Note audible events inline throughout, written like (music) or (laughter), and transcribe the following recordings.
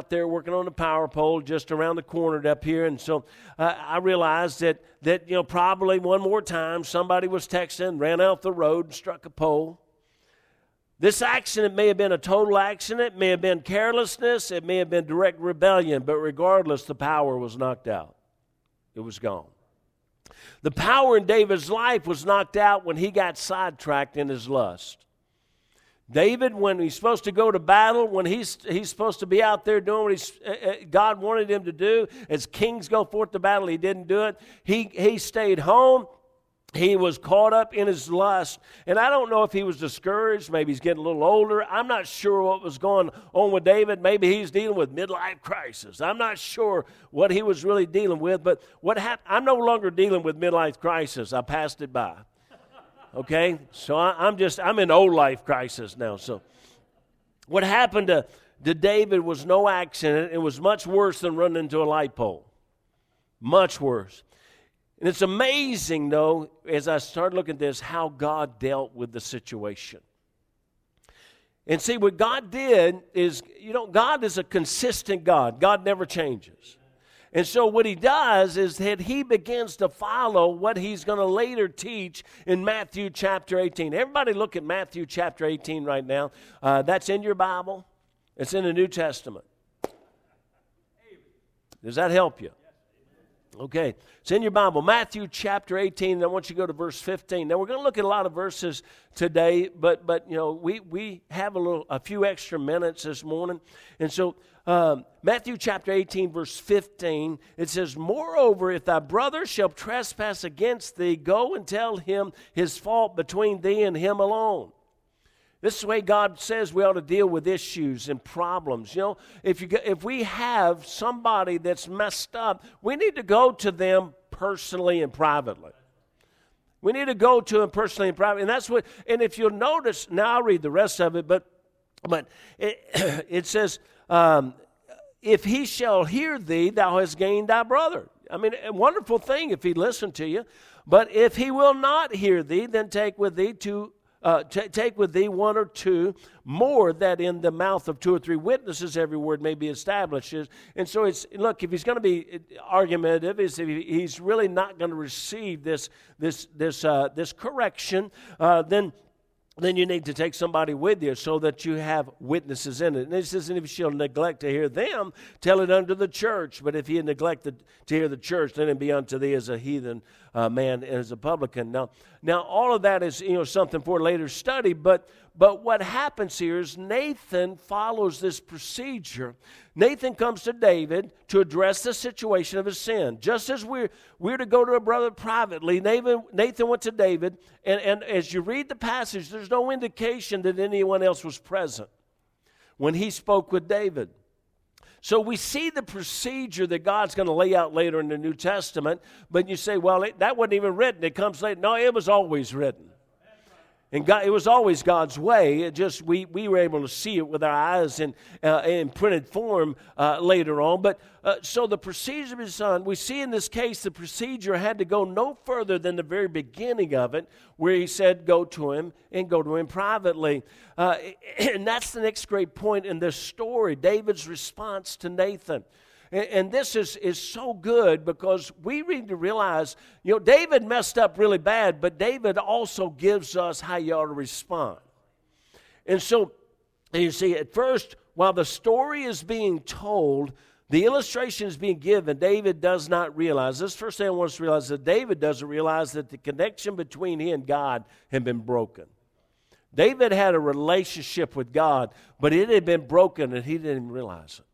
out there working on the power pole just around the corner up here. And so uh, I realized that, that, you know, probably one more time somebody was texting, ran out the road, and struck a pole. This accident may have been a total accident, may have been carelessness, it may have been direct rebellion, but regardless, the power was knocked out. It was gone. The power in David's life was knocked out when he got sidetracked in his lust. David, when he's supposed to go to battle, when he's, he's supposed to be out there doing what he's, uh, God wanted him to do, as kings go forth to battle, he didn't do it. He, he stayed home he was caught up in his lust. And I don't know if he was discouraged. Maybe he's getting a little older. I'm not sure what was going on with David. Maybe he's dealing with midlife crisis. I'm not sure what he was really dealing with. But what happened, I'm no longer dealing with midlife crisis. I passed it by. Okay? So I, am just, I'm in old life crisis now. So what happened to, to David was no accident. It was much worse than running into a light pole. Much worse. And it's amazing, though, as I start looking at this, how God dealt with the situation. And see, what God did is, you know, God is a consistent God. God never changes. And so, what he does is that he begins to follow what he's going to later teach in Matthew chapter 18. Everybody, look at Matthew chapter 18 right now. Uh, that's in your Bible, it's in the New Testament. Does that help you? Okay, it's in your Bible, Matthew chapter 18, and I want you to go to verse 15. Now we're going to look at a lot of verses today, but but you know we we have a little a few extra minutes this morning, and so um, Matthew chapter 18, verse 15, it says, "Moreover, if thy brother shall trespass against thee, go and tell him his fault between thee and him alone." This is the way God says we ought to deal with issues and problems. You know, if, you, if we have somebody that's messed up, we need to go to them personally and privately. We need to go to them personally and privately. And that's what, and if you'll notice, now I'll read the rest of it, but, but it, (clears throat) it says, um, if he shall hear thee, thou hast gained thy brother. I mean, a wonderful thing if he listen to you. But if he will not hear thee, then take with thee two uh, t- take with thee one or two more that in the mouth of two or three witnesses every word may be established and so it's look if he's going to be argumentative is he's really not going to receive this this this uh, this correction uh, then then you need to take somebody with you so that you have witnesses in it. And he says, and if she'll neglect to hear them, tell it unto the church. But if he neglected to hear the church, then it be unto thee as a heathen uh, man as a publican. Now, now all of that is you know something for later study. But but what happens here is Nathan follows this procedure. Nathan comes to David to address the situation of his sin. Just as we're we're to go to a brother privately, Nathan, Nathan went to David, and, and as you read the passage, there's no indication that anyone else was present when he spoke with David. So we see the procedure that God's going to lay out later in the New Testament, but you say, well, it, that wasn't even written. It comes later. No, it was always written. And God, it was always God's way. It just we, we were able to see it with our eyes in, uh, in printed form uh, later on. But uh, so the procedure of his son, we see in this case the procedure had to go no further than the very beginning of it, where he said, "Go to him and go to him privately." Uh, (clears throat) and that's the next great point in this story: David's response to Nathan. And, this is, is so good because we need to realize, you know, David messed up really bad, but David also gives us how you ought to respond. And so, you see, at first, while the story is being told, the illustration is being given, David does not realize. This first thing I want us to realize is that David doesn't realize that the connection between he and God had been broken. David had a relationship with God, but it had been broken and he didn't realize it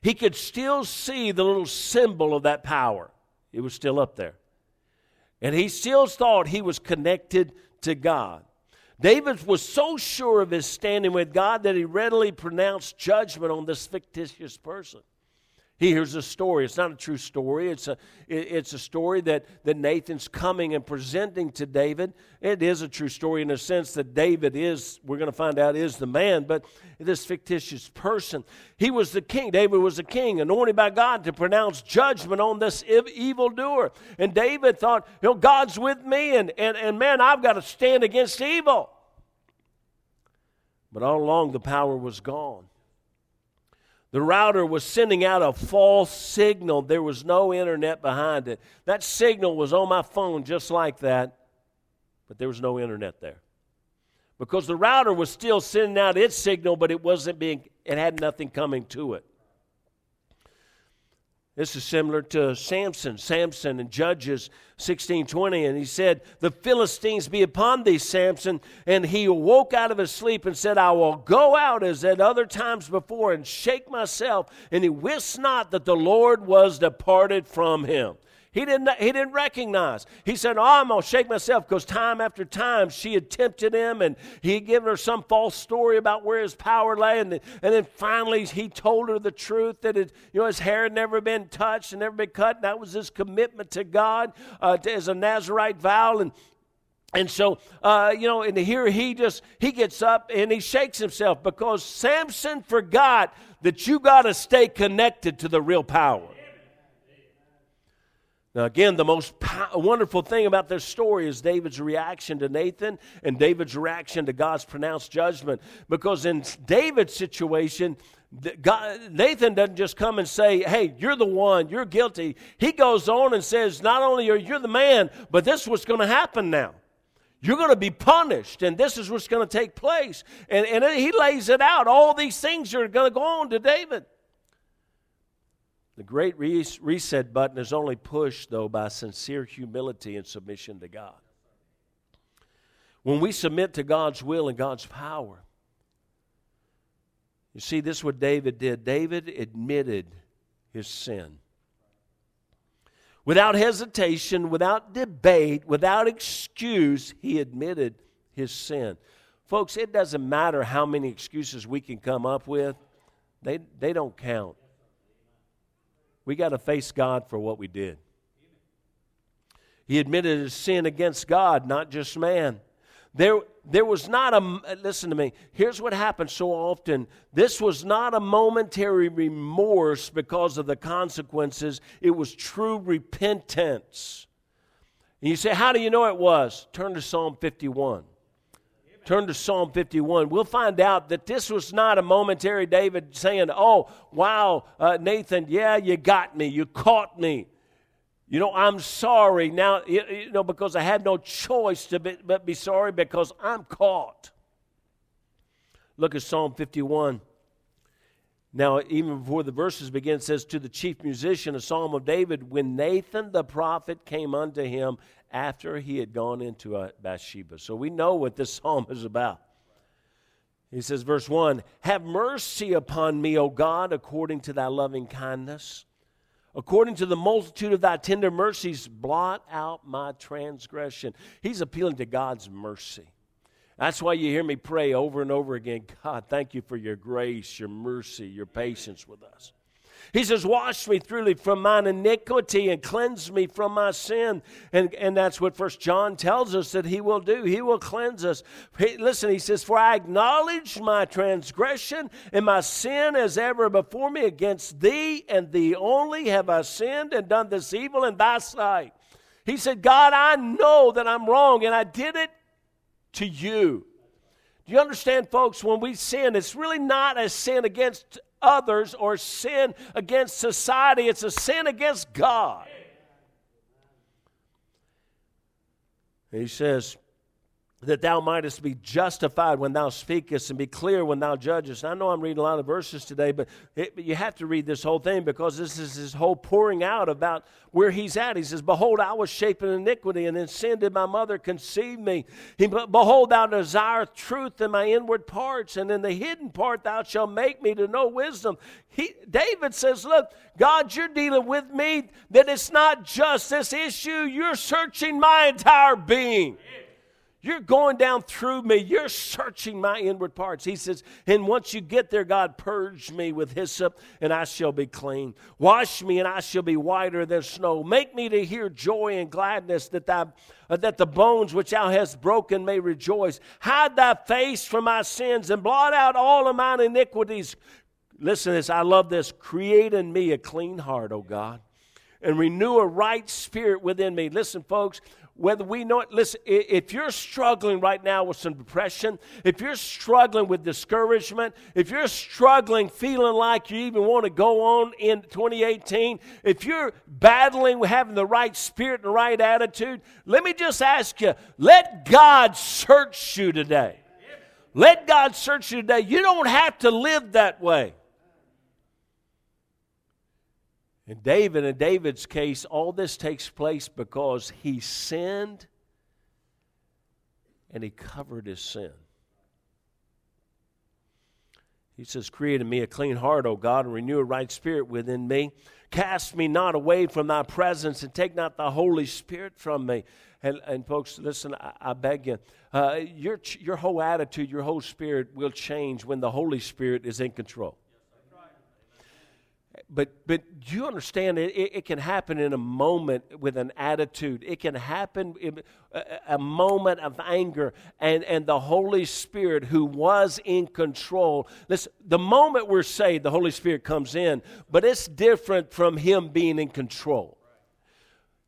he could still see the little symbol of that power. It was still up there. And he still thought he was connected to God. David was so sure of his standing with God that he readily pronounced judgment on this fictitious person. He hears a story. It's not a true story. It's a, it's a story that, that Nathan's coming and presenting to David. It is a true story in a sense that David is, we're going to find out, is the man, but this fictitious person. He was the king. David was the king, anointed by God to pronounce judgment on this evil doer. And David thought, you know, God's with me, and, and, and man, I've got to stand against evil. But all along, the power was gone. The router was sending out a false signal. There was no internet behind it. That signal was on my phone just like that, but there was no internet there. Because the router was still sending out its signal, but it wasn't being, it had nothing coming to it. This is similar to Samson. Samson in Judges 16:20 and he said, "The Philistines be upon thee, Samson." And he awoke out of his sleep and said, "I will go out as at other times before and shake myself." And he wist not that the Lord was departed from him. He didn't, he didn't recognize. He said, Oh, I'm going to shake myself because time after time she had tempted him and he had given her some false story about where his power lay. And, then, and then finally he told her the truth that it, you know, his hair had never been touched and never been cut. And that was his commitment to God uh, to, as a Nazarite vow. And, and so, uh, you know, and here he just, he gets up and he shakes himself because Samson forgot that you got to stay connected to the real power. Now, again, the most wonderful thing about this story is David's reaction to Nathan and David's reaction to God's pronounced judgment. Because in David's situation, God, Nathan doesn't just come and say, Hey, you're the one, you're guilty. He goes on and says, Not only are you the man, but this is what's going to happen now. You're going to be punished, and this is what's going to take place. And, and he lays it out. All these things are going to go on to David. The great reset button is only pushed, though, by sincere humility and submission to God. When we submit to God's will and God's power, you see, this is what David did. David admitted his sin. Without hesitation, without debate, without excuse, he admitted his sin. Folks, it doesn't matter how many excuses we can come up with, they, they don't count. We got to face God for what we did. He admitted his sin against God, not just man. There, there was not a, uh, listen to me, here's what happens so often. This was not a momentary remorse because of the consequences, it was true repentance. And you say, How do you know it was? Turn to Psalm 51 turn to Psalm 51, we'll find out that this was not a momentary David saying, Oh, wow, uh, Nathan, yeah, you got me, you caught me. You know, I'm sorry now, you know, because I had no choice to be, but be sorry because I'm caught. Look at Psalm 51. Now, even before the verses begin, it says, To the chief musician, a psalm of David, when Nathan the prophet came unto him after he had gone into uh, Bathsheba. So we know what this (laughs) psalm is about. He says, verse 1 Have mercy upon me, O God, according to thy loving kindness. According to the multitude of thy tender mercies, blot out my transgression. He's appealing to God's mercy. That's why you hear me pray over and over again God, thank you for your grace, your mercy, your patience with us. He says, Wash me thoroughly from mine iniquity and cleanse me from my sin. And, and that's what First John tells us that he will do. He will cleanse us. He, listen, he says, For I acknowledge my transgression and my sin as ever before me against thee, and thee only have I sinned and done this evil in thy sight. He said, God, I know that I'm wrong, and I did it to you. Do you understand, folks? When we sin, it's really not a sin against others or sin against society, it's a sin against God. He says, that thou mightest be justified when thou speakest and be clear when thou judgest. I know I'm reading a lot of verses today, but, it, but, you have to read this whole thing because this is his whole pouring out about where he's at. He says, Behold, I was shapen in iniquity, and in sin did my mother conceive me. He, Behold, thou desirest truth in my inward parts, and in the hidden part thou shalt make me to know wisdom. He, David says, Look, God, you're dealing with me, that it's not just this issue, you're searching my entire being. You're going down through me. You're searching my inward parts. He says, and once you get there, God, purge me with hyssop, and I shall be clean. Wash me, and I shall be whiter than snow. Make me to hear joy and gladness, that, thy, uh, that the bones which thou hast broken may rejoice. Hide thy face from my sins, and blot out all of mine iniquities. Listen to this. I love this. Create in me a clean heart, O God and renew a right spirit within me. Listen, folks, whether we know it. Listen, if you're struggling right now with some depression, if you're struggling with discouragement, if you're struggling feeling like you even want to go on in 2018, if you're battling with having the right spirit and the right attitude, let me just ask you let God search you today. Let God search you today. You don't have to live that way. In David, in David's case, all this takes place because he sinned and he covered his sin. He says, Create in me a clean heart, O God, and renew a right spirit within me. Cast me not away from thy presence, and take not the Holy Spirit from me. And, and folks, listen, I, I beg you, uh, your, your whole attitude, your whole spirit will change when the Holy Spirit is in control but but you understand it, it, it, can happen in a moment with an attitude. It can happen in a, a, moment of anger and and the holy spirit who was in control. Listen the moment we're saved the holy spirit comes in but it's different from him being in control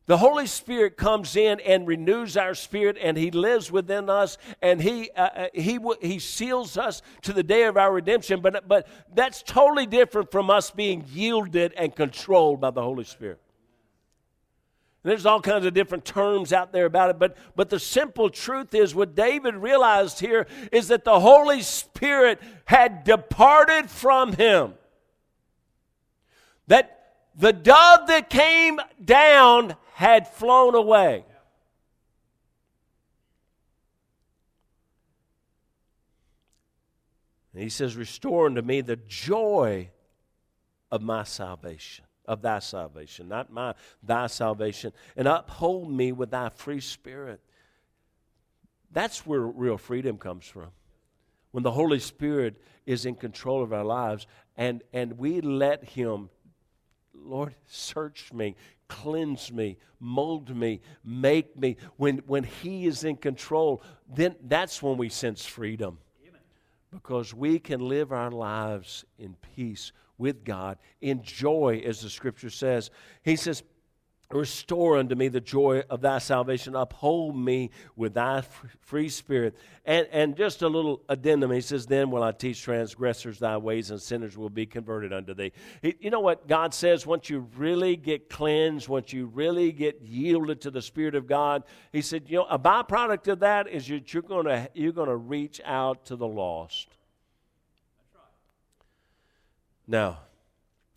the Holy Spirit comes in and renews our spirit, and He lives within us, and He uh, uh He He seals us to the day of our redemption. But but that's totally different from us being yielded and controlled by the Holy Spirit. And there's all kinds of different terms out there about it, but but the simple truth is what David realized here is that the Holy Spirit had departed from him. That the dove that came down had flown away. And he says, Restore unto me the joy of my salvation, of thy salvation, not my, thy salvation, and uphold me with thy free spirit. That's where real freedom comes from. When the Holy Spirit is in control of our lives and, and we let Him, Lord, search me, cleanse me, mold me, make me. When, when He is in control, then that's when we sense freedom. Because we can live our lives in peace with God, in joy, as the scripture says. He says, Restore unto me the joy of thy salvation. Uphold me with thy free spirit. And, and just a little addendum. He says, Then will I teach transgressors thy ways, and sinners will be converted unto thee. He, you know what God says? Once you really get cleansed, once you really get yielded to the Spirit of God, He said, You know, a byproduct of that is you're, you're going you're to reach out to the lost. Now,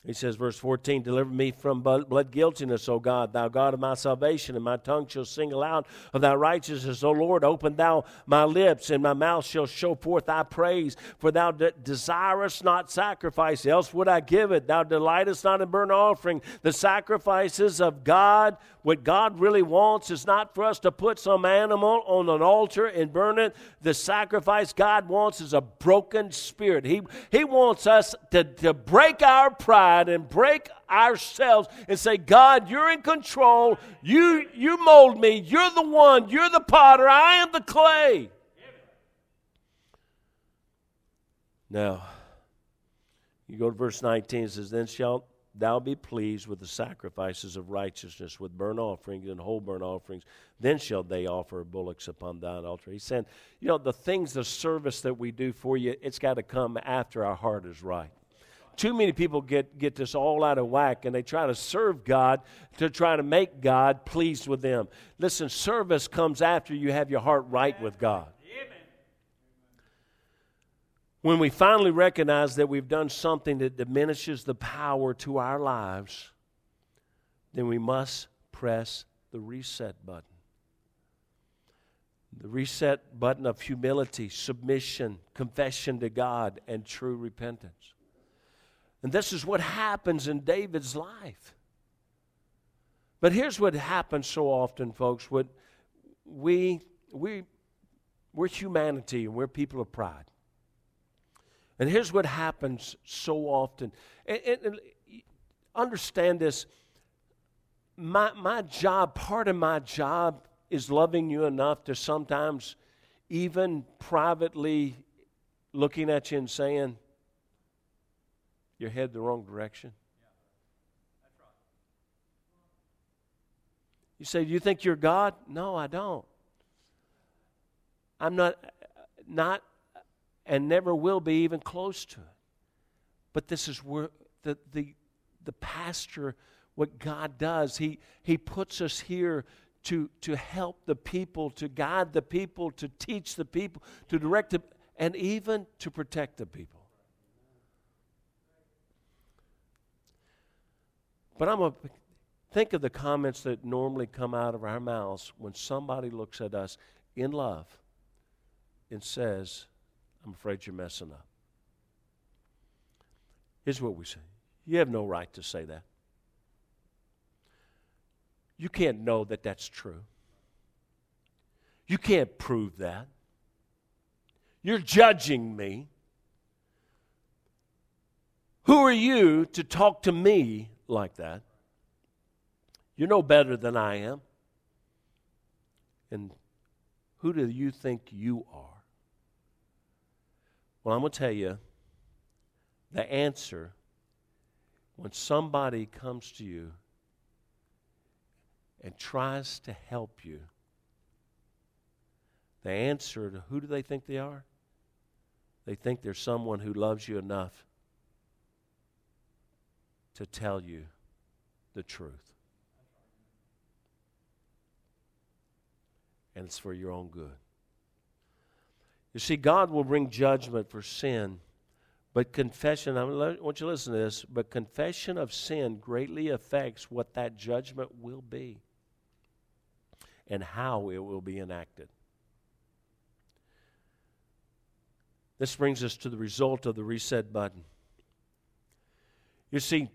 he says, verse 14, Deliver me from blood guiltiness, O God, thou God of my salvation, and my tongue shall sing aloud of thy righteousness. O Lord, open thou my lips, and my mouth shall show forth thy praise. For thou de- desirest not sacrifice, else would I give it. Thou delightest not in burnt offering. The sacrifices of God, what God really wants is not for us to put some animal on an altar and burn it. The sacrifice God wants is a broken spirit. He, he wants us to, to break our pride and break ourselves and say, God, you're in control. You, you mold me. You're the one. You're the potter. I am the clay. Now, you go to verse 19, it says, Then shalt thou be pleased with the sacrifices of righteousness, with burnt offerings and whole burnt offerings. Then shall they offer bullocks upon thine altar. He's saying, you know, the things, the service that we do for you, it's got to come after our heart is right too many people get, get this all out of whack and they try to serve God to try to make God pleased with them. Listen, service comes after you have your heart right with God. When we finally recognize that we've done something that diminishes the power to our lives, then we must press the reset button. The reset button of humility, submission, confession to God, and true repentance. And this is what happens in David's life. But here's what happens so often, folks. What we we we're humanity and we're people of pride. And here's what happens so often. And, and, and understand this. My my job, part of my job is loving you enough to sometimes even privately looking at you and saying, you're headed the wrong direction. You say, Do you think you're God? No, I don't. I'm not, not, and never will be even close to it. But this is where the, the, the pastor, what God does, he, he puts us here to, to help the people, to guide the people, to teach the people, to direct them, and even to protect the people. But I'm a think of the comments that normally come out of our mouths when somebody looks at us in love and says, I'm afraid you're messing up. Here's what we say You have no right to say that. You can't know that that's true. You can't prove that. You're judging me. Who are you to talk to me like that? You're no better than I am. And who do you think you are? Well, I'm going to tell you the answer when somebody comes to you and tries to help you. The answer to who do they think they are? They think they're someone who loves you enough to tell you the truth. And it's for your own good. You see, God will bring judgment for sin, but confession, I want you to listen to this, but confession of sin greatly affects what that judgment will be and how it will be enacted. This brings us to the result of the reset button. You see,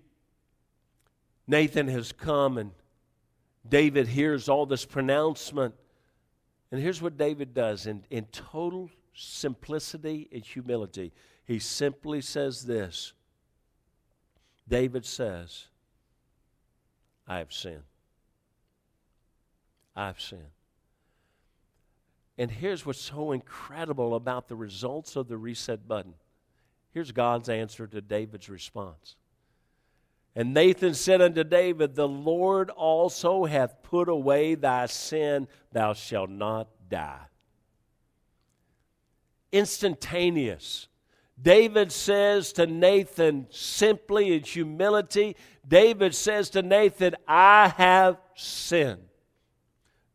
Nathan has come and David hears all this pronouncement. And here's what David does in, in total simplicity and humility. He simply says this David says, I have sinned. I've sinned. And here's what's so incredible about the results of the reset button. Here's God's answer to David's response. And Nathan said unto David, The Lord also hath put away thy sin, thou shalt not die. Instantaneous. David says to Nathan, simply in humility, David says to Nathan, I have sinned.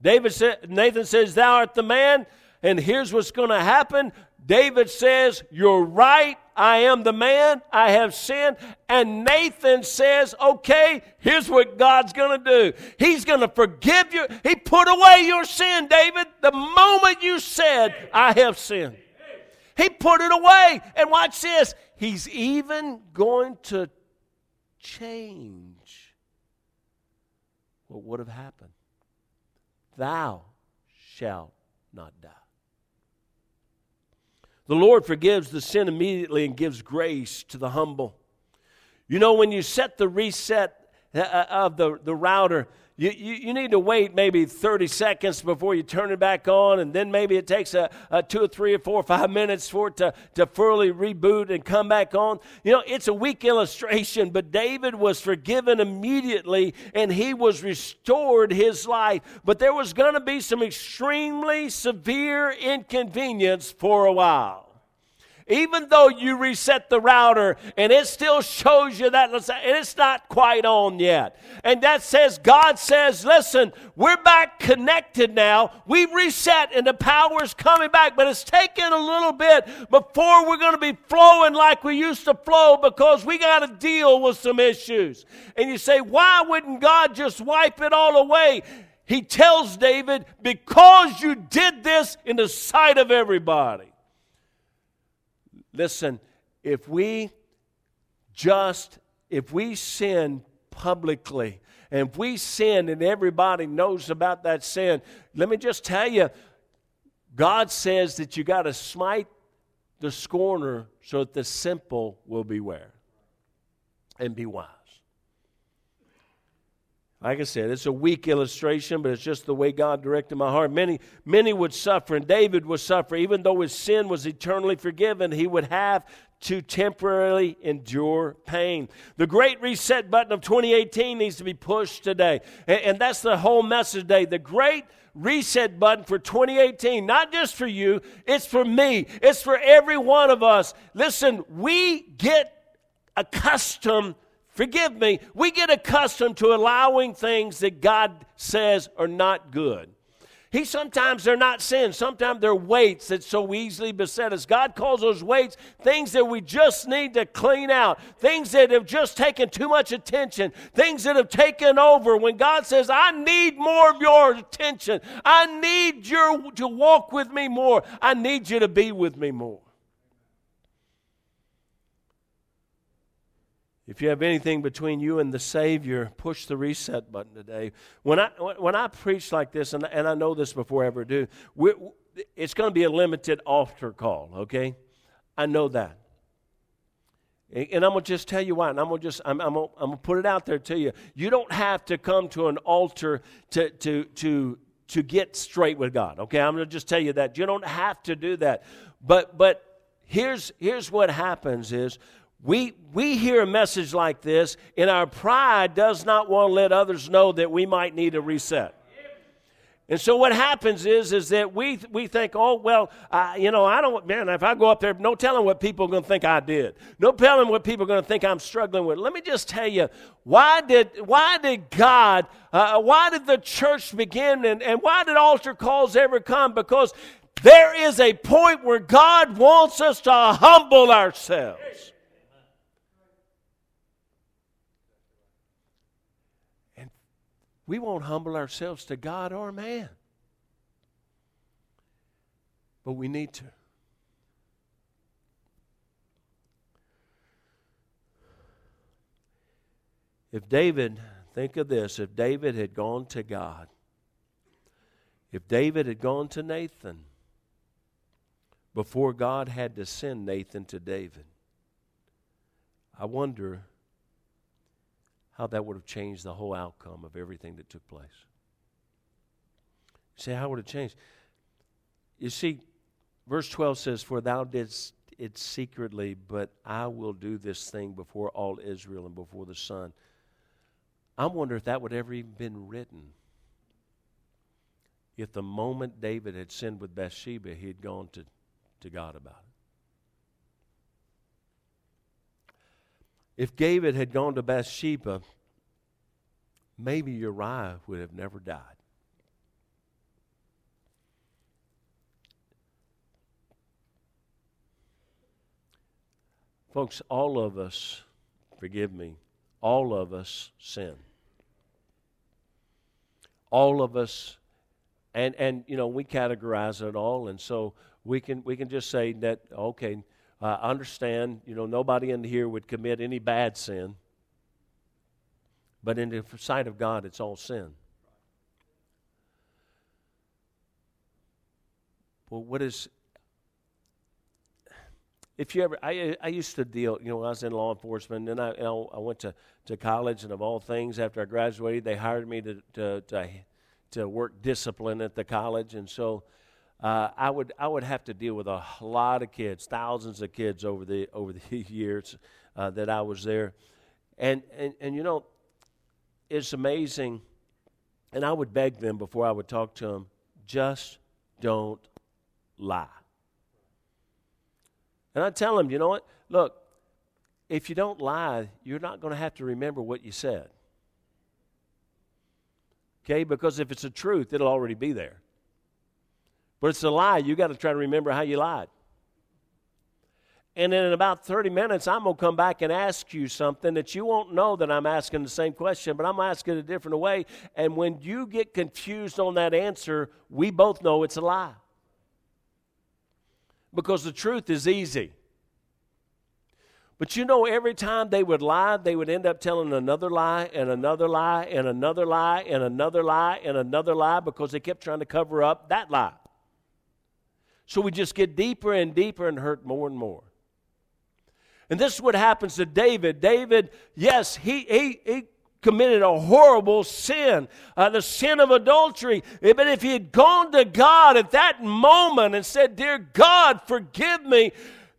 David said, Nathan says, Thou art the man, and here's what's going to happen. David says, You're right. I am the man. I have sinned. And Nathan says, Okay, here's what God's going to do. He's going to forgive you. He put away your sin, David, the moment you said, I have sinned. He put it away. And watch this. He's even going to change what would have happened. Thou shalt not die. The Lord forgives the sin immediately and gives grace to the humble. You know, when you set the reset uh, uh, of the, the router, you, you, you, need to wait maybe 30 seconds before you turn it back on, and then maybe it takes a, a two or three or four or (laughs) five minutes for it to, to fully reboot and come back on. You know, it's a weak illustration, but David was forgiven immediately and he was restored his life. But there was going to be some extremely severe inconvenience for a while even though you reset the router and it still shows you that it's not quite on yet. And that says, God says, listen, we're back connected now. We reset and the power's coming back, but it's taken a little bit before we're going to be flowing like we used to flow because we got to deal with some issues. And you say, why wouldn't God just wipe it all away? He tells David, because you did this in the sight of everybody. Listen, if we just, if we sin publicly, and if we sin and everybody knows about that sin, let me just tell you, God says that you got to smite the scorner so that the simple will beware and be wise. Like I said, it's a weak illustration, but it's just the way God directed my heart. Many, many would suffer, and David would suffer. Even though his sin was eternally forgiven, he would have to temporarily endure pain. The great reset button of 2018 needs to be pushed today. And, and that's the whole message today. The great reset button for 2018, not just for you, it's for me, it's for every one of us. Listen, we get accustomed forgive me, we get accustomed to allowing things that God says are not good. He sometimes they're not sins. Sometimes they're weights that so easily beset us. God calls those weights things that we just need to clean out, things that have just taken too much attention, things that have taken over. When God says, I need more of your attention, I need you to walk with me more, I need you to be with me more. If you have anything between you and the Savior, push the reset button today. When I, when I preach like this, and, and I know this before I ever do, it's going to be a limited altar call, okay? I know that. And I'm going to just tell you why. And I'm going to just, I'm, I'm going to put it out there to you. You don't have to come to an altar to, to, to, to get straight with God, okay? I'm going to just tell you that. You don't have to do that. But, but here's, here's what happens is we, we hear a message like this, and our pride does not want to let others know that we might need a reset. And so what happens is, is that we, we think, oh, well, uh, you know, I don't, man, if I go up there, no telling what people are going to think I did. No telling what people are going to think I'm struggling with. Let me just tell you, why did, why did God, uh, why did the church begin and, and why did altar calls ever come? Because there is a point where God wants us to humble ourselves. We won't humble ourselves to God or man. But we need to. If David, think of this, if David had gone to God, if David had gone to Nathan before God had to send Nathan to David, I wonder how that would have changed the whole outcome of everything that took place. You say, how would it change? You see, verse 12 says, For thou didst it secretly, but I will do this thing before all Israel and before the sun. I wonder if that would ever even been written. If the moment David had sinned with Bathsheba, he had gone to, to God about it. If David had gone to Bathsheba, maybe Uriah would have never died. Folks, all of us, forgive me, all of us sin. All of us, and, and you know, we categorize it all, and so we can, we can just say that, okay, uh, understand, you know, nobody in here would commit any bad sin. But in the sight of God, it's all sin. Well, what is. If you ever, I, I used to deal, you know, I was in law enforcement, and I, you know, I went to, to college, and of all things, after I graduated, they hired me to, to, to, to work discipline at the college, and so uh, I would I would have to deal with a lot of kids, thousands of kids over the over the (laughs) years uh, that I was there, and and and you know, it's amazing. And I would beg them before I would talk to them, just don't lie. And I tell them, you know what? Look, if you don't lie, you're not going to have to remember what you said. Okay? Because if it's a truth, it'll already be there. But it's a lie. You got to try to remember how you lied. And in about 30 minutes, I'm going to come back and ask you something that you won't know that I'm asking the same question, but I'm asking it a different way. And when you get confused on that answer, we both know it's a lie. Because the truth is easy. But you know, every time they would lie, they would end up telling another lie and another lie and another lie and another lie and another lie because they kept trying to cover up that lie. So we just get deeper and deeper and hurt more and more. And this is what happens to David. David, yes, he, he, he committed a horrible sin, uh, the sin of adultery. Eh, but if he had gone to God at that moment and said, Dear God, forgive me,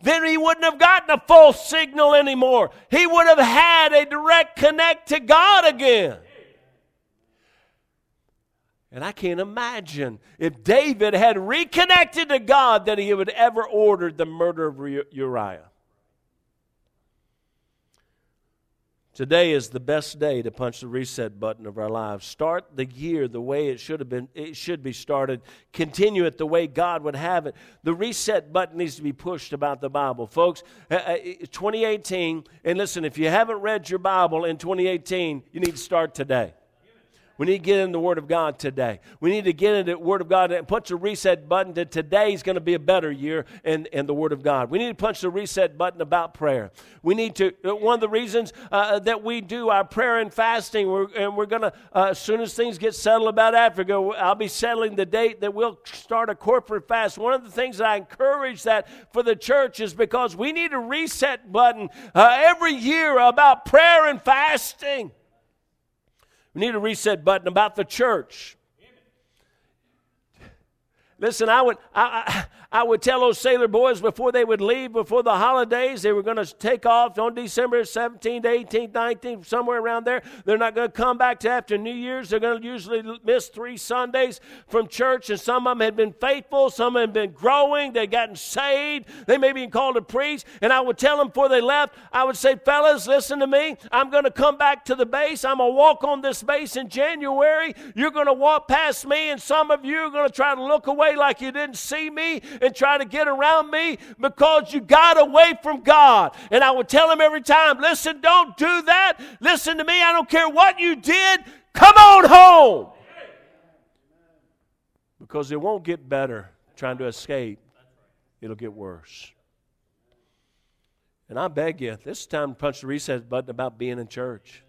then he wouldn't have gotten a false signal anymore. He would have had a direct connect to God again. And I can't imagine if David had reconnected to God that he would ever ordered the murder of Uriah. Today is the best day to punch the reset button of our lives. Start the year the way it should have been it should be started. Continue it the way God would have it. The reset button needs to be pushed about the Bible. Folks, uh, uh, 2018 and listen, if you haven't read your Bible in 2018, you need to start today. We need to get in the Word of God today. We need to get in the Word of God and punch the reset button that today is going to be a better year in, in the Word of God. We need to punch the reset button about prayer. We need to, uh, one of the reasons uh, that we do our prayer and fasting, we're, and we're going to, uh, as soon as things get settled about Africa, I'll be settling the date that we'll start a corporate fast. One of the things that I encourage that for the church is because we need a reset button uh, every year about prayer and fasting. Need a reset button about the church. Listen, I would, I, I, I, would tell those sailor boys before they would leave, before the holidays, they were going to take off on December 17th, 18th, 19th, somewhere around there. They're not going to come back to after New Year's. They're going to usually miss three Sundays from church, and some of them had been faithful, some of them had been growing, they'd gotten saved, they may be called to preach. And I would tell them before they left, I would say, fellas, listen to me. I'm going to come back to the base. I'm going to walk on this base in January. You're going to walk past me, and some of you are going to try to look away like you didn't see me and try to get around me because you got away from God. And I would tell him every time, listen, don't do that. Listen to me. I don't care what you did. Come on home. Because it won't get better trying to escape, it'll get worse. And I beg you, this is time to punch the reset button about being in church.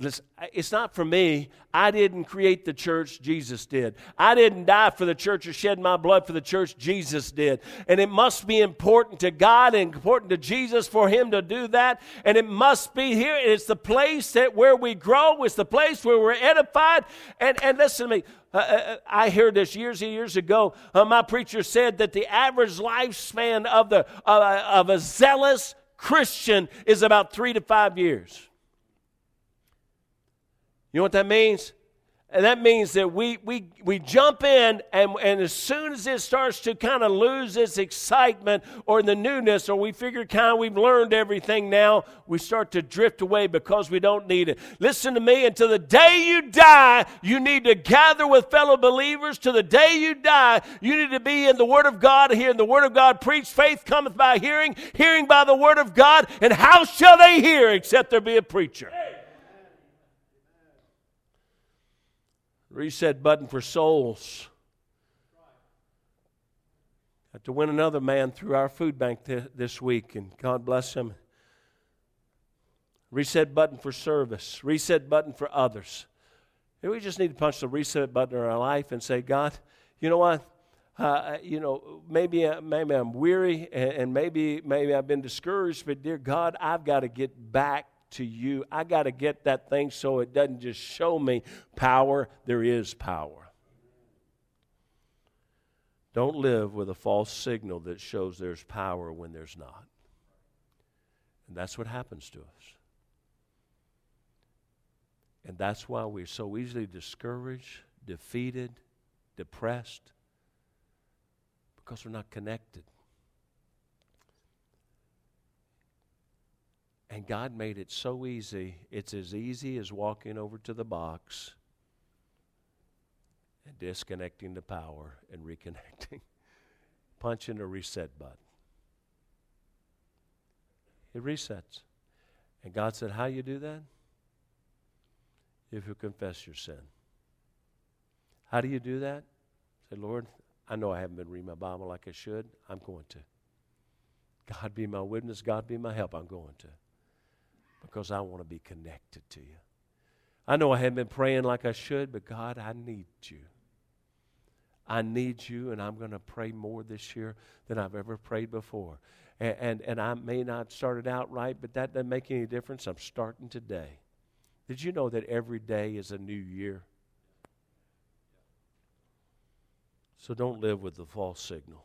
It's not for me. I didn't create the church, Jesus did. I didn't die for the church or shed my blood for the church, Jesus did. And it must be important to God and important to Jesus for Him to do that. And it must be here. It's the place that where we grow, it's the place where we're edified. And, and listen to me. Uh, uh, uh I heard this years and years ago. Uh, my preacher said that the average lifespan of, the, uh, of a zealous Christian is about three to five years. You know what that means? And that means that we, we, we jump in, and, and as soon as it starts to kind of lose its excitement or the newness, or we figure kind of we've learned everything now, we start to drift away because we don't need it. Listen to me, until the day you die, you need to gather with fellow believers. To the day you die, you need to be in the Word of God, hearing the Word of God preached. Faith cometh by hearing, hearing by the Word of God. And how shall they hear except there be a preacher? Reset button for souls. Got to win another man through our food bank th- this week, and God bless him. Reset button for service. Reset button for others. And we just need to punch the reset button in our life and say, God, you know what? Uh, you know, maybe uh, maybe I'm weary and, and maybe maybe I've been discouraged, but dear God, I've got to get back to you. I got to get that thing so it doesn't just show me power, there is power. Don't live with a false signal that shows there's power when there's not. And that's what happens to us. And that's why we're so easily discouraged, defeated, depressed, because we're not connected. And God made it so easy. It's as easy as walking over to the box and disconnecting the power and (laughs) reconnecting, punching a reset button. It resets. And God said, How you do that? If you confess your sin. How do you do that? Say, Lord, I know I haven't been reading my Bible like I should. I'm going to. God be my witness. God be my help. I'm going to because I want to be connected to you. I know I haven't been praying like I should, but God, I need you. I need you, and I'm going to pray more this year than I've ever prayed before. And, and, and I may not started out right, but that doesn't make any difference. I'm starting today. Did you know that every day is a new year? So don't live with the false signal.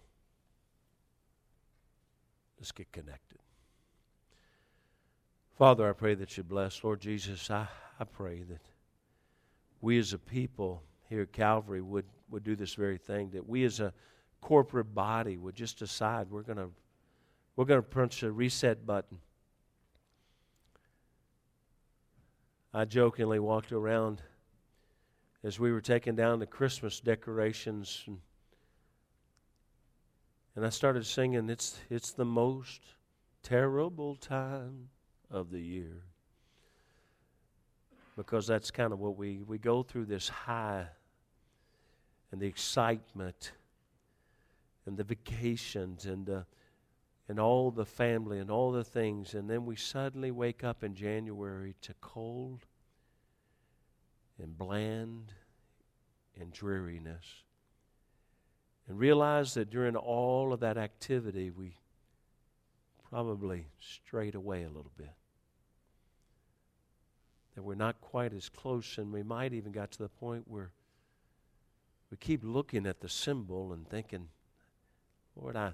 Let's get connected. Father, I pray that you bless. Lord Jesus, I, I pray that we as a people here at Calvary would, would do this very thing, that we as a corporate body would just decide we're going to we're going to punch a reset button. I jokingly walked around as we were taking down the Christmas decorations and, and I started singing it's it's the most terrible time of the year. Because that's kind of what we, we go through this high and the excitement and the vacations and the, and all the family and all the things. And then we suddenly wake up in January to cold and bland and dreariness. And realize that during all of that activity we probably strayed away a little bit that we're not quite as close, and we might even got to the point where we keep looking at the symbol and thinking, Lord, I,